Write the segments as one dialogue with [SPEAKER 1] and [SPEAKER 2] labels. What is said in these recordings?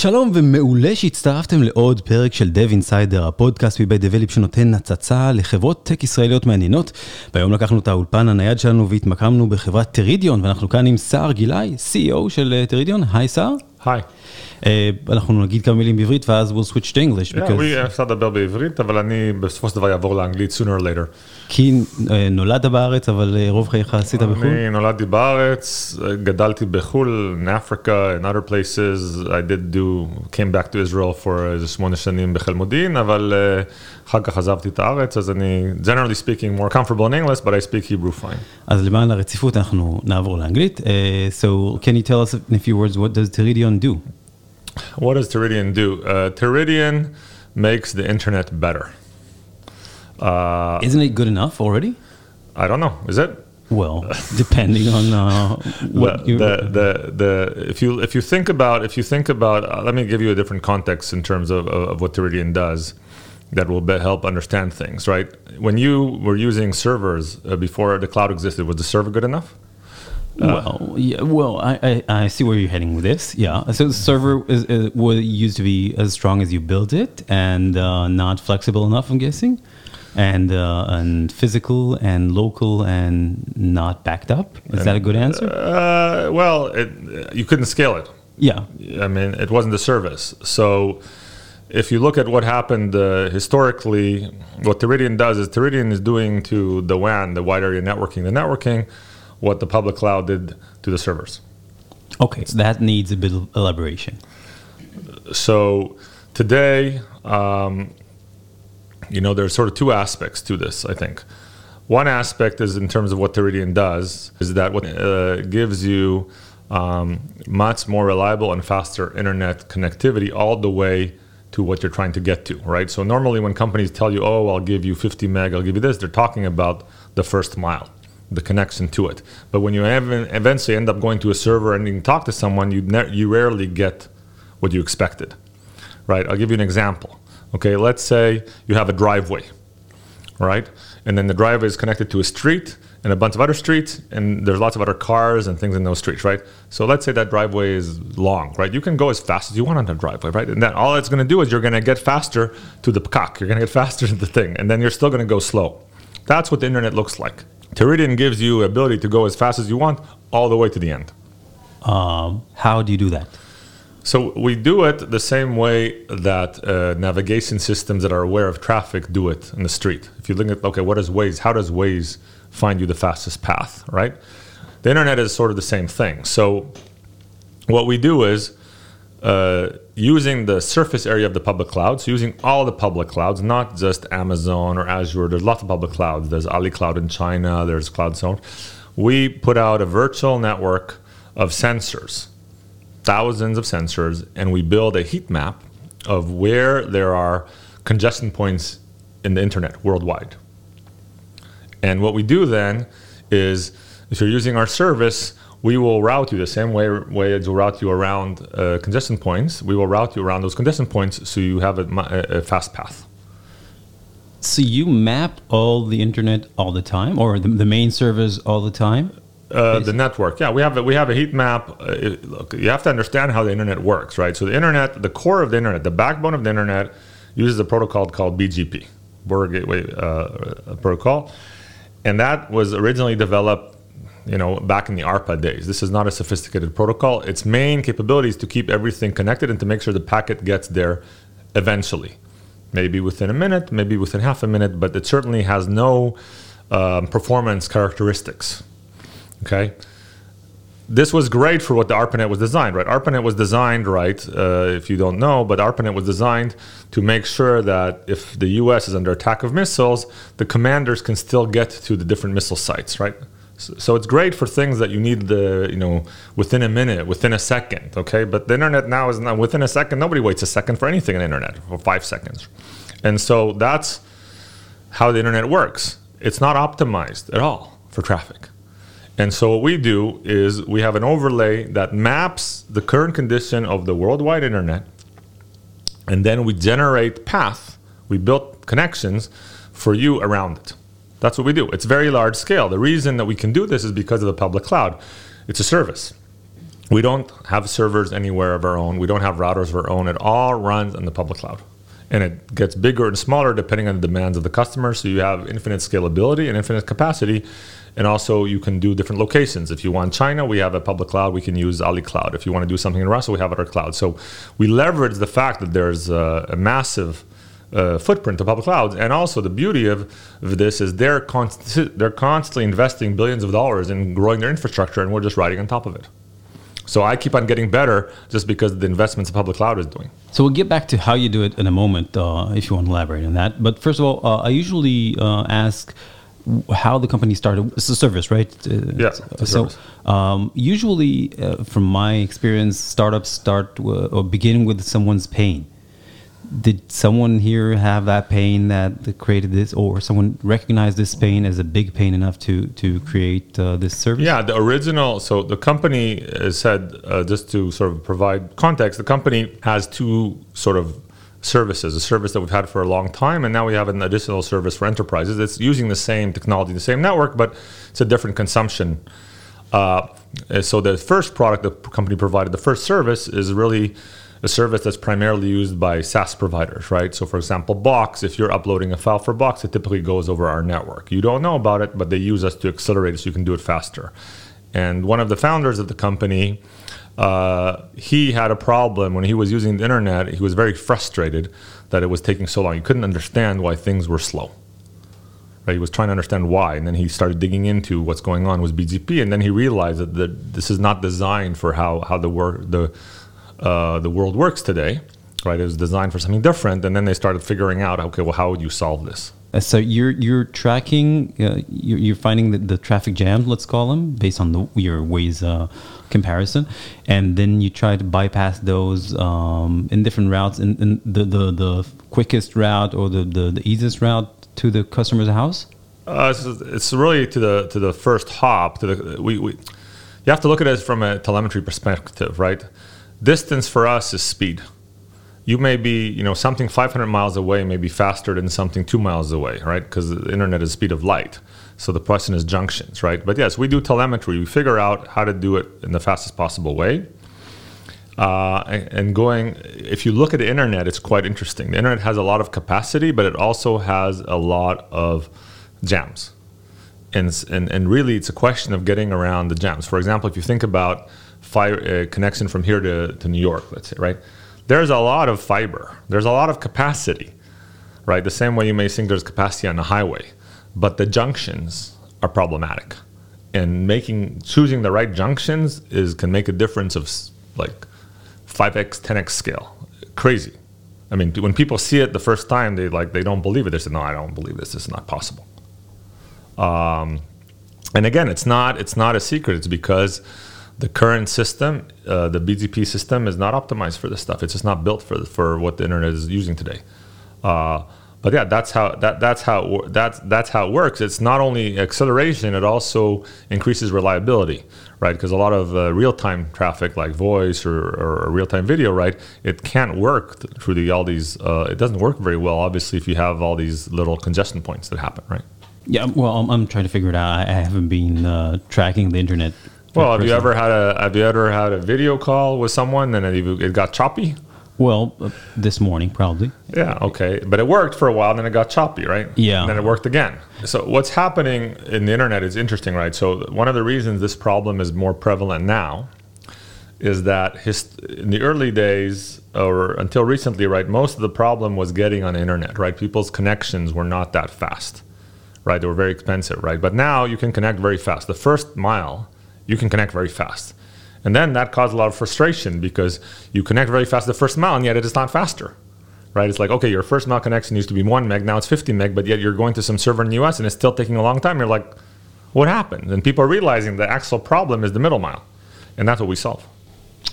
[SPEAKER 1] שלום ומעולה שהצטרפתם לעוד פרק של Dev Insider, הפודקאסט מבית דבליפ שנותן הצצה לחברות טק ישראליות מעניינות. והיום לקחנו את האולפן הנייד שלנו והתמקמנו בחברת טרידיון, ואנחנו כאן עם סער גילאי, CEO של טרידיון. היי סער.
[SPEAKER 2] היי.
[SPEAKER 1] אנחנו נגיד כמה מילים בעברית ואז we'll switch to English.
[SPEAKER 2] because... אפשר לדבר בעברית, אבל אני בסופו של דבר אעבור לאנגלית sooner or later.
[SPEAKER 1] כי נולדת בארץ, אבל רוב חייך עשית בחו"ל?
[SPEAKER 2] אני נולדתי בארץ, גדלתי בחו"ל, in Africa, in other places. I did do, came back to Israel for איזה שמונה שנים בחיל מודיעין, אבל אחר כך עזבתי את הארץ, אז אני, generally speaking, more comfortable in English, but I speak Hebrew fine.
[SPEAKER 1] אז למען הרציפות אנחנו נעבור לאנגלית. So can you tell us in a few words what does Teridion do?
[SPEAKER 2] What does Teridion do? Uh, Teridion makes the internet better. Uh,
[SPEAKER 1] Isn't it good enough already?
[SPEAKER 2] I don't know. Is it?
[SPEAKER 1] Well, depending on uh, what
[SPEAKER 2] the, the, the, if you if you think about if you think about uh, let me give you a different context in terms of, of, of what Teridion does that will help understand things right when you were using servers uh, before the cloud existed was the server good enough
[SPEAKER 1] well, yeah, well, I, I, I see where you're heading with this. Yeah, so the server is, is, was used to be as strong as you built it, and uh, not flexible enough. I'm guessing, and uh, and physical and local and not backed up. Is that a good answer?
[SPEAKER 2] uh, well it, you couldn't scale it
[SPEAKER 1] Yeah.
[SPEAKER 2] I mean, it wasn't a service. So, if you look at what happened uh, historically, what Teridion does is Teridion is doing to the WAN, the wide area networking, the networking, what the public cloud did to the servers.
[SPEAKER 1] Okay, so that needs a bit of elaboration.
[SPEAKER 2] So, today, um, you know, there's sort of two aspects to this, I think. One aspect is in terms of what Teridion does, is that what uh, gives you um, much more reliable and faster internet connectivity all the way to what you're trying to get to, right? So normally when companies tell you, oh, I'll give you 50 meg, I'll give you this, they're talking about the first mile, the connection to it. But when you ev- eventually end up going to a server and you can talk to someone, you, ne- you rarely get what you expected, right? I'll give you an example. Okay, let's say you have a driveway, right? And then the driveway is connected to a street and a bunch of other streets, and there's lots of other cars and things in those streets, right? So let's say that driveway is long, right? You can go as fast as you want on the driveway, right? And then all it's going to do is you're going to get faster to the pkak, you're going to get faster to the thing, and then you're still going to go slow. That's what the internet looks like. Teridion gives you ability to go as fast as you want all the way to the end.
[SPEAKER 1] Um, how do you do that?
[SPEAKER 2] So we do it the same way that uh, navigation systems that are aware of traffic do it in the street. If you look at okay, what is Waze? How does Waze find you the fastest path? Right. The internet is sort of the same thing. So what we do is uh, using the surface area of the public clouds, using all the public clouds, not just Amazon or Azure. There's lots of public clouds. There's Ali Cloud in China. There's Cloud Zone. We put out a virtual network of sensors thousands of sensors, and we build a heat map of where there are congestion points in the internet worldwide. And what we do then is, if you're using our service, we will route you the same way, way as we'll route you around uh, congestion points. We will route you around those congestion points so you have a, a fast path.
[SPEAKER 1] So you map all the internet all the time, or the, the main servers all the time?
[SPEAKER 2] Uh, the network, yeah, we have a, we have a heat map. Uh, it, look, you have to understand how the internet works, right? So the internet, the core of the internet, the backbone of the internet, uses a protocol called BGP, Border Gateway uh, Protocol, and that was originally developed, you know, back in the ARPA days. This is not a sophisticated protocol. Its main capability is to keep everything connected and to make sure the packet gets there eventually, maybe within a minute, maybe within half a minute, but it certainly has no um, performance characteristics. Okay. This was great for what the ARPANET was designed, right? ARPANET was designed, right? Uh, if you don't know, but ARPANET was designed to make sure that if the U.S. is under attack of missiles, the commanders can still get to the different missile sites, right? So, it's great for things that you need the, you know, within a minute, within a second, okay? But the internet now is not within a second. Nobody waits a second for anything on the internet for five seconds, and so that's how the internet works. It's not optimized at all for traffic. And so what we do is we have an overlay that maps the current condition of the worldwide internet, and then we generate path. We build connections for you around it. That's what we do. It's very large scale. The reason that we can do this is because of the public cloud. It's a service. We don't have servers anywhere of our own. We don't have routers of our own. It all runs in the public cloud. And it gets bigger and smaller depending on the demands of the customer. So you have infinite scalability and infinite capacity. And also, you can do different locations. If you want China, we have a public cloud. We can use Ali Cloud. If you want to do something in Russia, we have our cloud. So we leverage the fact that there's a, a massive uh, footprint of public clouds. And also, the beauty of, of this is they're, const- they're constantly investing billions of dollars in growing their infrastructure, and we're just riding on top of it. So I keep on getting better just because the investments the public cloud is doing.
[SPEAKER 1] So we'll get back to how you do it in a moment, uh, if you want to elaborate on that. But first of all, uh, I usually uh, ask how the company started. It's a service, right?
[SPEAKER 2] Uh, yeah.
[SPEAKER 1] so um, usually, uh, from my experience, startups start or begin with someone's pain. Did someone here have that pain that created this, or someone recognized this pain as a big pain enough to to create uh, this service?
[SPEAKER 2] Yeah, the original. So the company said, uh, just to sort of provide context, the company has two sort of services, a service that we've had for a long time, and now we have an additional service for enterprises. It's using the same technology, the same network, but it's a different consumption. Uh, so the first product the company provided, the first service, is really a service that's primarily used by SaaS providers, right? So, for example, Box, if you're uploading a file for Box, it typically goes over our network. You don't know about it, but they use us to accelerate it so you can do it faster. And one of the founders of the company uh, he had a problem when he was using the internet. He was very frustrated that it was taking so long. He couldn't understand why things were slow. Right? He was trying to understand why, and then he started digging into what's going on with BGP, and then he realized that, that this is not designed for how how the work the uh, the world works today. Right? It was designed for something different, and then they started figuring out, okay, well, how would you solve this?
[SPEAKER 1] Uh, so you're you're tracking, uh, you're, you're, finding the, the, traffic jams, let's call them, based on the, your Waze uh, comparison, and then you try to bypass those um, in different routes, in, in, the, the the quickest route or the, the, the easiest route to the customer's house.
[SPEAKER 2] Uh, it's, it's, really to the to the first hop. To the we, we you have to look at it from a telemetry perspective, right? Distance for us is speed you may be, you know, something 500 miles away may be faster than something two miles away, right? Because the internet is speed of light. So the question is junctions, right? But yes, we do telemetry. We figure out how to do it in the fastest possible way. Uh, and going, if you look at the internet, it's quite interesting. The internet has a lot of capacity, but it also has a lot of jams. And, and, and really, it's a question of getting around the jams. For example, if you think about fire, uh, connection from here to, to New York, let's say, right? there's a lot of fiber, there's a lot of capacity, right? The same way you may think there's capacity on the highway, but the junctions are problematic. And making choosing the right junctions is can make a difference of like 5x, 10x scale. Crazy. I mean, when people see it the first time, they like they don't believe it. They say, "No, I don't believe this. This is not possible." Um, and again, it's not it's not a secret. It's because the current system, uh, the BGP system, is not optimized for this stuff. It's just not built for for what the internet is using today. Uh, but yeah, that's how that that's how that's that's how it works. It's not only acceleration; it also increases reliability, right? Because a lot of uh, real-time traffic, like voice or, or real-time video, right, it can't work through the, all these. Uh, it doesn't work very well, obviously, if you have all these little congestion points that happen, right?
[SPEAKER 1] Yeah, well, I'm, I'm trying to figure it out. I haven't been uh, tracking the internet
[SPEAKER 2] well, have you ever had a have you ever had a video call with someone and it, it got choppy?
[SPEAKER 1] Well, uh, this morning probably.
[SPEAKER 2] Yeah, okay, but it worked for a while, then it got choppy, right?
[SPEAKER 1] Yeah,
[SPEAKER 2] and then it worked again. So what's happening in the internet is interesting, right? So one of the reasons this problem is more prevalent now is that his, in the early days or until recently, right, most of the problem was getting on the internet, right? People's connections were not that fast, right? They were very expensive, right? But now you can connect very fast. The first mile you can connect very fast. And then that caused a lot of frustration because you connect very fast the first mile and yet it is not faster. Right? It's like, okay, your first mile connection used to be one meg, now it's 50 meg, but yet you're going to some server in the US and it's still taking a long time. You're like, what happened? And people are realizing the actual problem is the middle mile. And that's what we solve.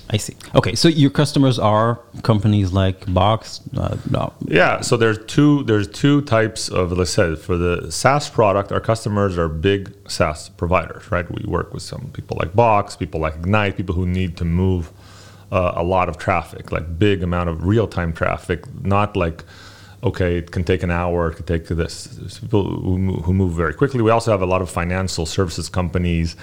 [SPEAKER 1] I see. Okay, so your customers are companies like Box. Uh,
[SPEAKER 2] no. Yeah. So there's two. There's two types of. Let's say for the SaaS product, our customers are big SaaS providers, right? We work with some people like Box, people like Egnyte, people who need to move uh, a lot of traffic, like big amount of real time traffic, not like. Okay, it can take an hour. It can take to this. There's people who move, who move very quickly. We also have a lot of financial services companies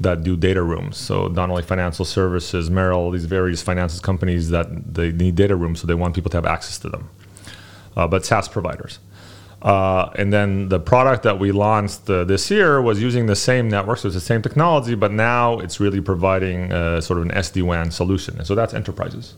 [SPEAKER 2] that do data rooms. So not only financial services, Merrill, these various finances companies that they need data rooms, so they want people to have access to them. Uh, but SaaS providers. Uh, and then the product that we launched uh, this year was using the same network, so it's the same technology, but now it's really providing uh, sort of an SD WAN solution. And so that's enterprises.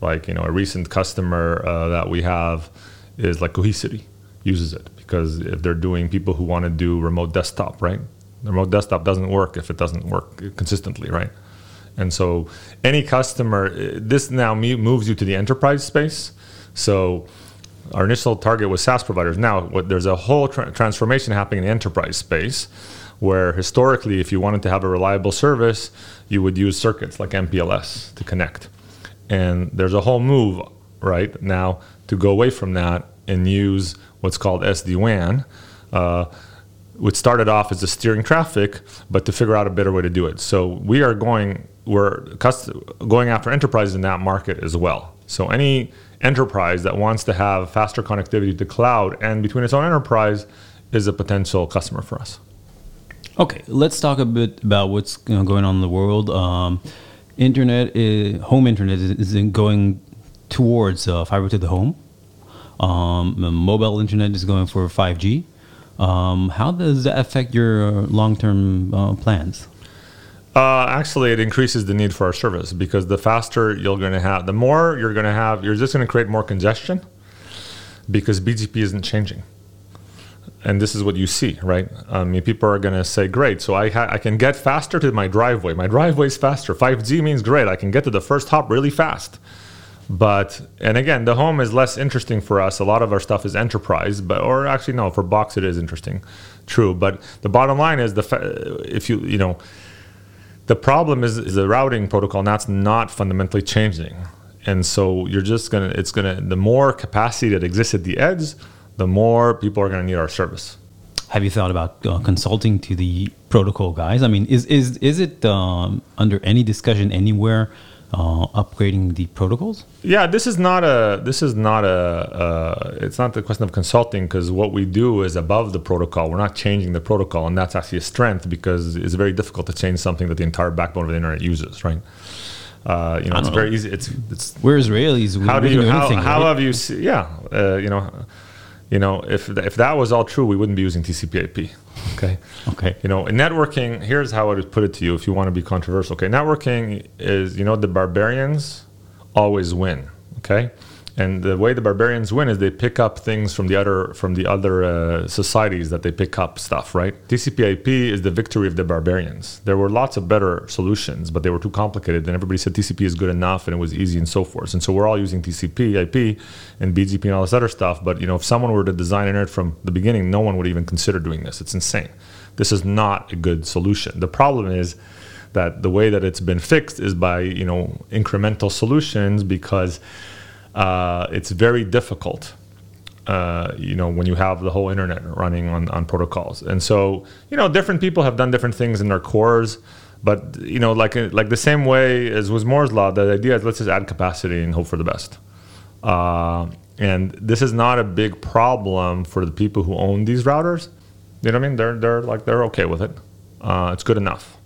[SPEAKER 2] Like you know, a recent customer uh, that we have is like Cohesity uses it because if they're doing people who want to do remote desktop, right? The remote desktop doesn't work if it doesn't work consistently, right? And so any customer, uh, this now moves you to the enterprise space. So our initial target was SaaS providers. Now, what, there's a whole tra- transformation happening in the enterprise space where historically, if you wanted to have a reliable service, you would use circuits like MPLS to connect. And there's a whole move right now to go away from that and use what's called SD WAN, uh, which started off as a steering traffic, but to figure out a better way to do it. So we are going we're going after enterprises in that market as well. So any enterprise that wants to have faster connectivity to cloud and between its own enterprise is a potential customer for us.
[SPEAKER 1] Okay, let's talk a bit about what's going on in the world. Um, internet, is, home internet is, is going towards uh, fiber to the home. Um, mobile internet is going for 5G. Um, how does that affect your long-term uh, plans?
[SPEAKER 2] Uh, actually, it increases the need for our service because the faster you're going to have, the more you're going to have, you're just going to create more congestion because BGP isn't changing. And this is what you see, right? I mean, people are going to say, great, so I, ha- I can get faster to my driveway. My driveway is faster. 5G means great. I can get to the first hop really fast. But, and again, the home is less interesting for us. A lot of our stuff is enterprise, but, or actually, no, for Box it is interesting. True. But the bottom line is the, fa- if you, you know, the problem is, is the routing protocol, and that's not fundamentally changing. And so you're just gonna, it's gonna, the more capacity that exists at the edge, the more people are gonna need our service.
[SPEAKER 1] Have you thought about uh, consulting to the protocol guys? I mean, is is is it um, under any discussion anywhere uh, upgrading the protocols?
[SPEAKER 2] Yeah, this is not a this is not a uh, it's not the question of consulting because what we do is above the protocol. We're not changing the protocol, and that's actually a strength because it's very difficult to change something that the entire backbone of the internet uses, right? Uh, you know, it's know. very easy. It's it's.
[SPEAKER 1] We're Israelis.
[SPEAKER 2] We, how do you do how, anything, how right? have you? See, yeah, uh, you know you know, if if that was all true, we wouldn't be using TCP/IP. Okay.
[SPEAKER 1] Okay.
[SPEAKER 2] You know, in networking, here's how I would put it to you, if you want to be controversial. Okay, networking is you know the barbarians always win. Okay, and the way the barbarians win is they pick up things from the other from the other uh, societies that they pick up stuff right? Tcp/ip is the victory of the barbarians. There were lots of better solutions but they were too complicated. And everybody said tcp is good enough and it was easy and so forth. And so we're all using tcp/ip and bgp and all this other stuff. But you know if someone were to design internet from the beginning no one would even consider doing this. It's insane. This is not a good solution. The problem is that the way that it's been fixed is by you know incremental solutions because uh, it's very difficult. Uh, you know, when you have the whole internet running on, on protocols, and so you know, different people have done different things in their cores, but you know, like like the same way as with Moore's law, the idea is let's just add capacity and hope for the best. Uh, and this is not a big problem for the people who own these routers. You know what I mean? They're they're like they're okay with it. Uh, it's good enough.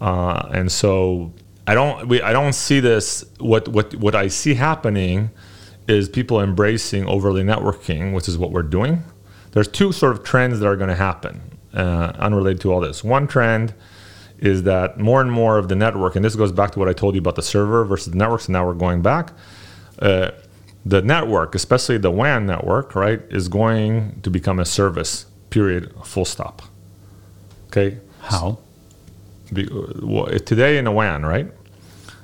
[SPEAKER 2] Uh, and so I don't we, I don't see this. What what what I see happening is people embracing overlay networking, which is what we're doing. There's two sort of trends that are going to happen, uh, unrelated to all this. One trend is that more and more of the network, and this goes back to what I told you about the server versus the network. So now we're going back. Uh, the network, especially the WAN network, right, is going to become a service. Period. Full stop. Okay.
[SPEAKER 1] How?
[SPEAKER 2] Be, well, today in a WAN, right?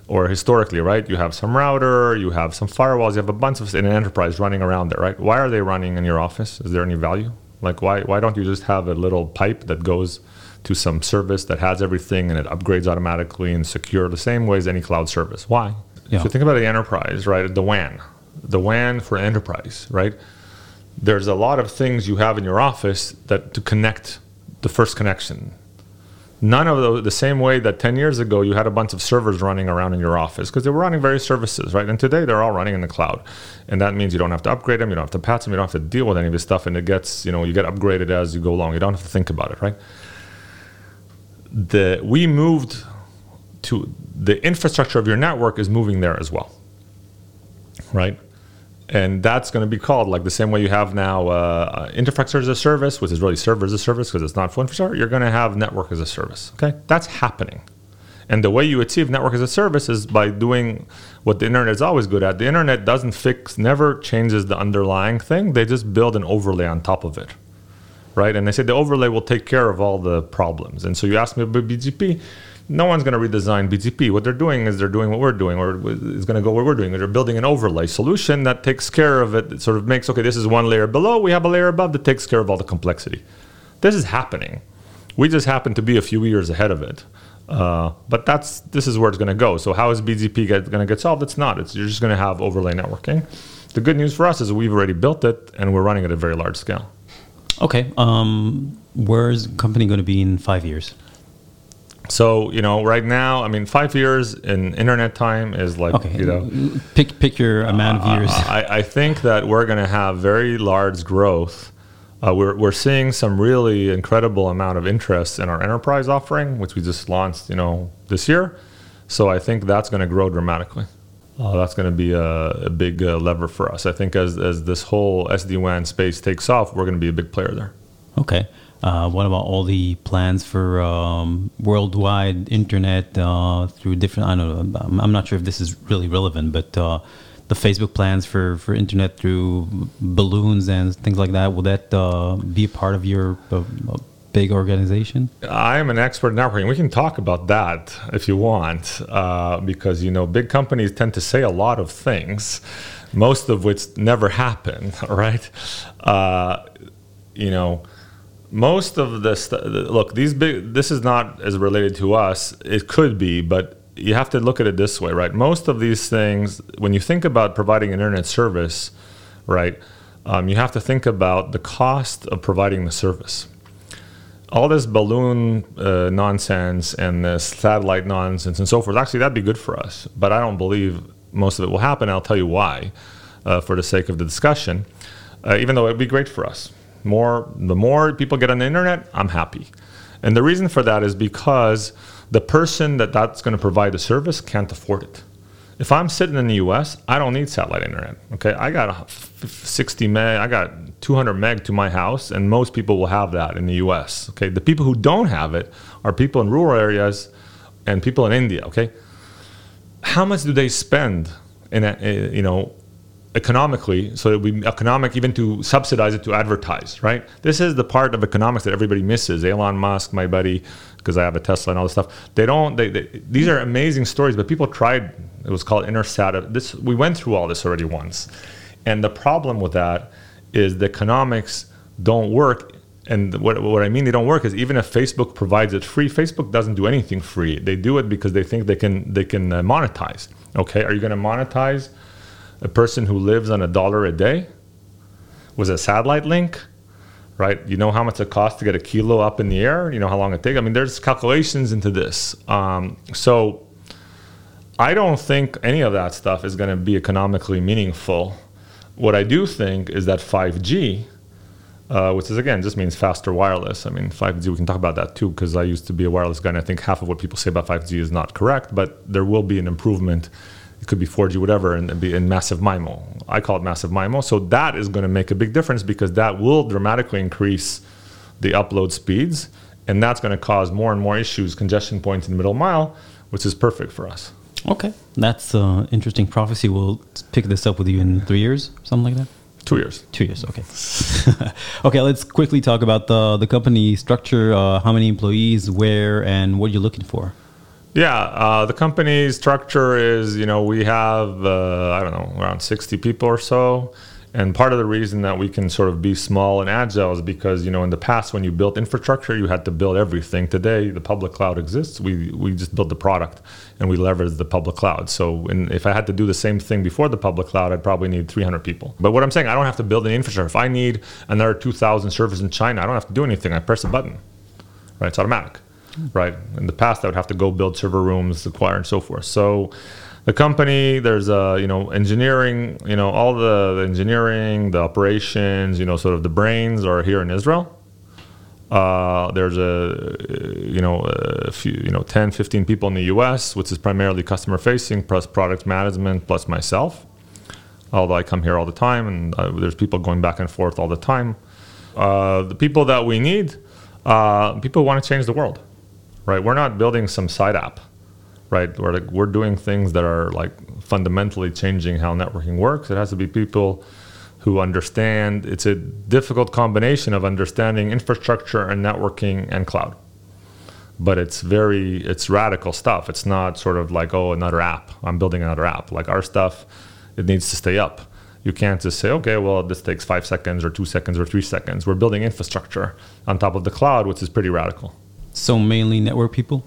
[SPEAKER 2] Or historically, right? You have some router, you have some firewalls, you have a bunch of in an enterprise running around there, right? Why are they running in your office? Is there any value? Like, why why don't you just have a little pipe that goes to some service that has everything and it upgrades automatically and secure the same way as any cloud service? Why? Yeah. If you think about the enterprise, right? The WAN, the WAN for enterprise, right? There's a lot of things you have in your office that to connect the first connection none of the, the same way that 10 years ago you had a bunch of servers running around in your office because they were running various services right? And today they're all running in the cloud. And that means you don't have to upgrade them you don't have to patch them you don't have to deal with any of this stuff and it gets you know you get upgraded as you go along. You don't have to think about it right? The we moved to the infrastructure of your network is moving there as well, right? And that's going to be called like the same way you have now uh, infrastructure as a service, which is really server as a service because it's not full infrastructure. You're going to have network as a service. Okay, that's happening. And the way you achieve network as a service is by doing what the internet is always good at. The internet doesn't fix, never changes the underlying thing. They just build an overlay on top of it, right? And they say the overlay will take care of all the problems. And so you ask me about BGP, no one's going to redesign BGP. What they're doing is they're doing what we're doing, or is going to go where we're doing. They're building an overlay solution that takes care of it. It sort of makes okay, this is one layer below. We have a layer above that takes care of all the complexity. This is happening. We just happen to be a few years ahead of it. Uh, but that's this is where it's going to go. So how is BGP going to get solved? It's not. It's you're just going to have overlay networking. The good news for us is we've already built it and we're running at a very large scale.
[SPEAKER 1] Okay. Um, where's the company going to be in five years?
[SPEAKER 2] So you know, right now, I mean, five years in internet time is like
[SPEAKER 1] okay.
[SPEAKER 2] you know,
[SPEAKER 1] pick pick your amount of years.
[SPEAKER 2] I, I think that we're going to have very large growth uh, we're, we're seeing some really incredible amount of interest in our enterprise offering, which we just launched, you know, this year. So I think that's going to grow dramatically. Uh, that's going to be a, a big uh, lever for us. I think as, as this whole SD WAN space takes off, we're going to be a big player there.
[SPEAKER 1] Okay. Uh, what about all the plans for um, worldwide internet uh, through different? I don't know. I'm not sure if this is really relevant, but uh, the Facebook plans for, for internet through balloons and things like that. Will that uh, be a part of your uh, big organization?
[SPEAKER 2] I am an expert in networking. We can talk about that if you want, uh, because you know big companies tend to say a lot of things, most of which never happen. Right? Uh, you know most of this look these big this is not as related to us it could be but you have to look at it this way, right? Most of these things, when you think about providing an internet service, right, um, you have to think about the cost of providing the service. All this balloon uh, nonsense and this satellite nonsense and so forth, actually, that'd be good for us. But I don't believe most of it will happen. I'll tell you why, uh, for the sake of the discussion, uh, even though it'd be great for us. More, the more people get on the internet, I'm happy. And the reason for that is because the person that that's going to provide the service can't afford it. If I'm sitting in the US, I don't need satellite internet. Okay, I got 60 meg, I got 200 meg to my house, and most people will have that in the US. Okay, the people who don't have it are people in rural areas and people in India. Okay, how much do they spend in a, eh, you know economically so it would be economic even to subsidize it to advertise right? This is the part of economics that everybody misses. Elon musk my buddy because i have a tesla and all this stuff. They don't they, they, these are amazing stories but people tried it was called intersat. This we went through all this already once. And the problem with that is the economics don't work. And what, what I mean they don't work is even if Facebook provides it free, Facebook doesn't do anything free. They do it because they think they can they can uh, monetize. Okay, are you going to monetize a person who lives on a dollar a day with a satellite link, right? You know how much it costs to get a kilo up in the air. You know how long it takes. I mean, there's calculations into this. Um, so I don't think any of that stuff is going to be economically meaningful. What I do think is that 5G, uh, which is again just means faster wireless. I mean, 5G, we can talk about that too, because I used to be a wireless guy, and I think half of what people say about 5G is not correct, but there will be an improvement could be 4G, whatever, and be in massive MIMO. I call it massive MIMO. So that is going to make a big difference because that will dramatically increase the upload speeds, and that's going to cause more and more issues, congestion points in the middle mile, which is perfect for us.
[SPEAKER 1] Okay, that's uh, interesting prophecy. We'll pick this up with you in three years, something like that.
[SPEAKER 2] Two years.
[SPEAKER 1] Two years. Okay. okay. Let's quickly talk about the the company structure. Uh, how many employees, where, and what you're looking for.
[SPEAKER 2] Yeah, uh, the company structure is, you know, we have, uh, I don't know, around 60 people or so. And part of the reason that we can sort of be small and agile is because, you know, in the past when you built infrastructure, you had to build everything. Today, the public cloud exists. We, we just build the product and we leverage the public cloud. So in, if I had to do the same thing before the public cloud, I'd probably need 300 people. But what I'm saying, I don't have to build an infrastructure. If I need another 2,000 servers in China, I don't have to do anything. I press a button, right? It's automatic right? In the past, I would have to go build server rooms, acquire, and so forth. So the company, there's a you know engineering, you know all the, engineering, the operations, you know sort of the brains are here in Israel. Uh, there's a you know a few you know 10 15 people in the US which is primarily customer facing plus product management plus myself although I come here all the time and uh, there's people going back and forth all the time uh, the people that we need uh, people want to change the world right? We're not building some side app right? We're like, we're doing things that are like fundamentally changing how networking works. It has to be people who understand. It's a difficult combination of understanding infrastructure and networking and cloud. But it's very it's radical stuff. It's not sort of like oh another app. I'm building another app. Like our stuff it needs to stay up. You can't just say okay well this takes five seconds or two seconds or three seconds. We're building infrastructure on top of the cloud which is pretty radical
[SPEAKER 1] so mainly network people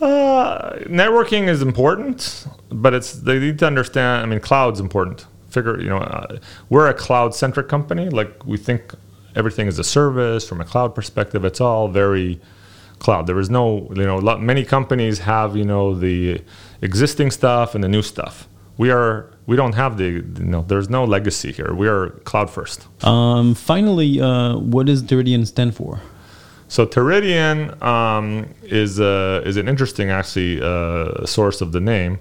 [SPEAKER 2] uh, networking is important but it's they need to understand i mean cloud's important figure, you know, uh, we're a cloud centric company. Like we think everything is a service from a cloud perspective. It's all very cloud. There is no, you know, lot, many companies have, you know, the existing stuff and the new stuff. We are, we don't have the, you know, there's no legacy here. We are cloud first.
[SPEAKER 1] Um, finally, uh, what does Teridion stand for?
[SPEAKER 2] So Teridion um, is uh, is an interesting actually uh, source of the name.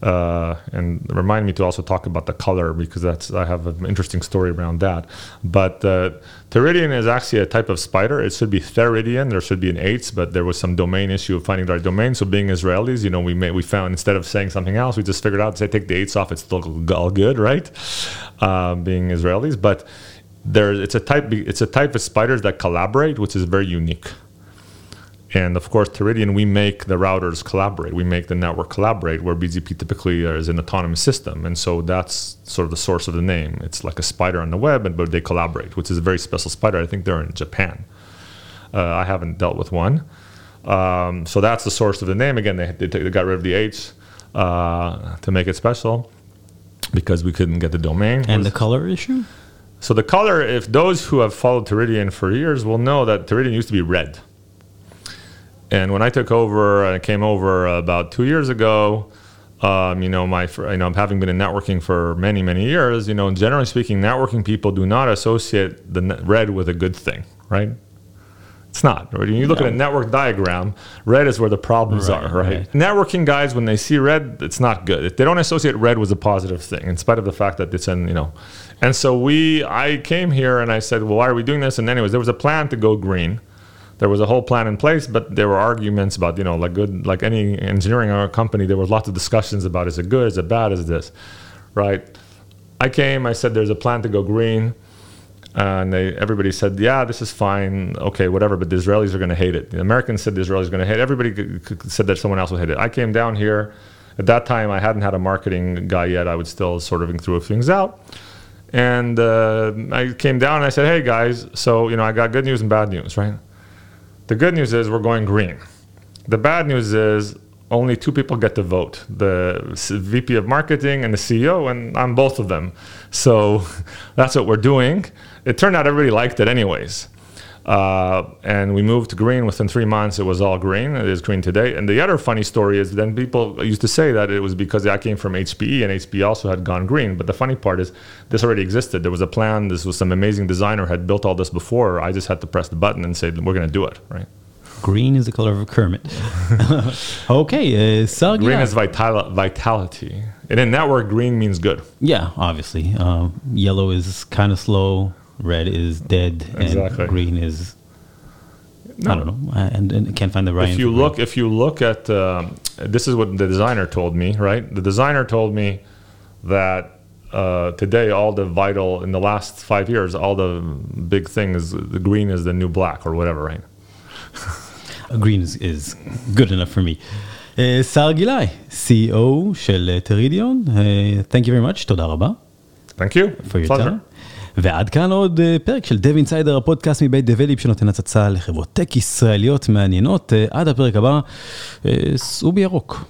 [SPEAKER 2] Uh, and remind me to also talk about the color because that's I have an interesting story around that. But uh, Teridion is actually a type of spider. It should be Theridion. There should be an H, but there was some domain issue of finding the right domain. So being Israelis, you know, we may, we found instead of saying something else, we just figured out say take the H off. It's still all good, right? Uh, being Israelis, but there it's a type it's a type of spiders that collaborate, which is very unique. And of course, Teridion, we make the routers collaborate. We make the network collaborate, where BGP typically is an autonomous system. And so that's sort of the source of the name. It's like a spider on the web, but they collaborate, which is a very special spider. I think they're in Japan. Uh, I haven't dealt with one. Um, so that's the source of the name. Again, they, they, they got rid of the H uh, to make it special because we couldn't get the domain.
[SPEAKER 1] And the color issue?
[SPEAKER 2] So the color, if those who have followed Teridion for years will know that Teridion used to be red. And when I took over, I came over about two years ago. Um, you know, my you know, having been in networking for many many years, you know, generally speaking, networking people do not associate the red with a good thing, right? It's not. When you look no. at a network diagram, red is where the problems right, are, right? right? Networking guys, when they see red, it's not good. They don't associate red with a positive thing, in spite of the fact that it's in, you know. And so we, I came here and I said, well, why are we doing this? And anyways, there was a plan to go green there was a whole plan in place, but there were arguments about, you know, like good, like any engineering or company, there was lots of discussions about is it good, is it bad, is this, right? I came, I said there's a plan to go green, and they, everybody said, yeah, this is fine, okay, whatever, but the Israelis are going to hate it. The Americans said the Israelis are going to hate it. Everybody said that someone else would hate it. I came down here. At that time, I hadn't had a marketing guy yet. I was still sort of through things out. And uh, I came down and I said, hey, guys, so, you know, I got good news and bad news, right? The good news is we're going green. The bad news is only two people get to vote the VP of marketing and the CEO, and I'm both of them. So that's what we're doing. It turned out everybody liked it, anyways. Uh, and we moved to green within three months. It was all green. It is green today. And the other funny story is then people used to say that it was because I came from HPE and HPE also had gone green. But the funny part is this already existed. There was a plan. This was some amazing designer had built all this before. I just had to press the button and say we're going to do it. Right.
[SPEAKER 1] Green is the color of Kermit. okay, uh,
[SPEAKER 2] Green is vital- vitality. And in network, green means good.
[SPEAKER 1] Yeah, obviously. Uh, yellow is kind of slow red is dead exactly. and green is no. I don't know, and, and can't find the right.
[SPEAKER 2] If you look, if you look at, um, this is what the designer told me, right? The designer told me that uh, today all the vital in the last five years, all the big things, the green is the new black or whatever, right?
[SPEAKER 1] green is, is good enough for me. שר גילאי, CEO של טרידיון, thank you very much, תודה רבה.
[SPEAKER 2] Thank you.
[SPEAKER 1] For your Pleasure. time. ועד כאן עוד אה, פרק של Dev Insider, הפודקאסט מבית דבליפ שנותן הצצה לחברות טק ישראליות מעניינות. אה, עד הפרק הבא, אה, סעו בירוק.